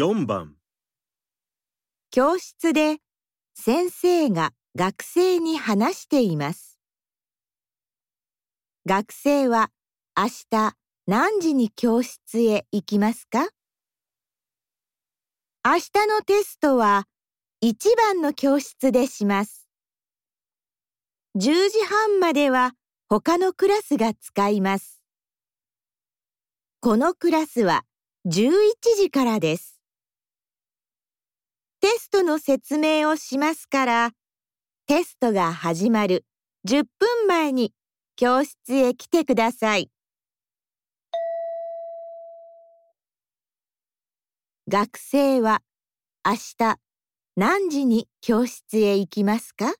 4番教室で先生が学生に話しています。学生は明日何時に教室へ行きますか？明日のテストは1番の教室でします。10時半までは他のクラスが使います。このクラスは11時からです。テストの説明をしますから、テストが始まる10分前に教室へ来てください。学生は明日何時に教室へ行きますか？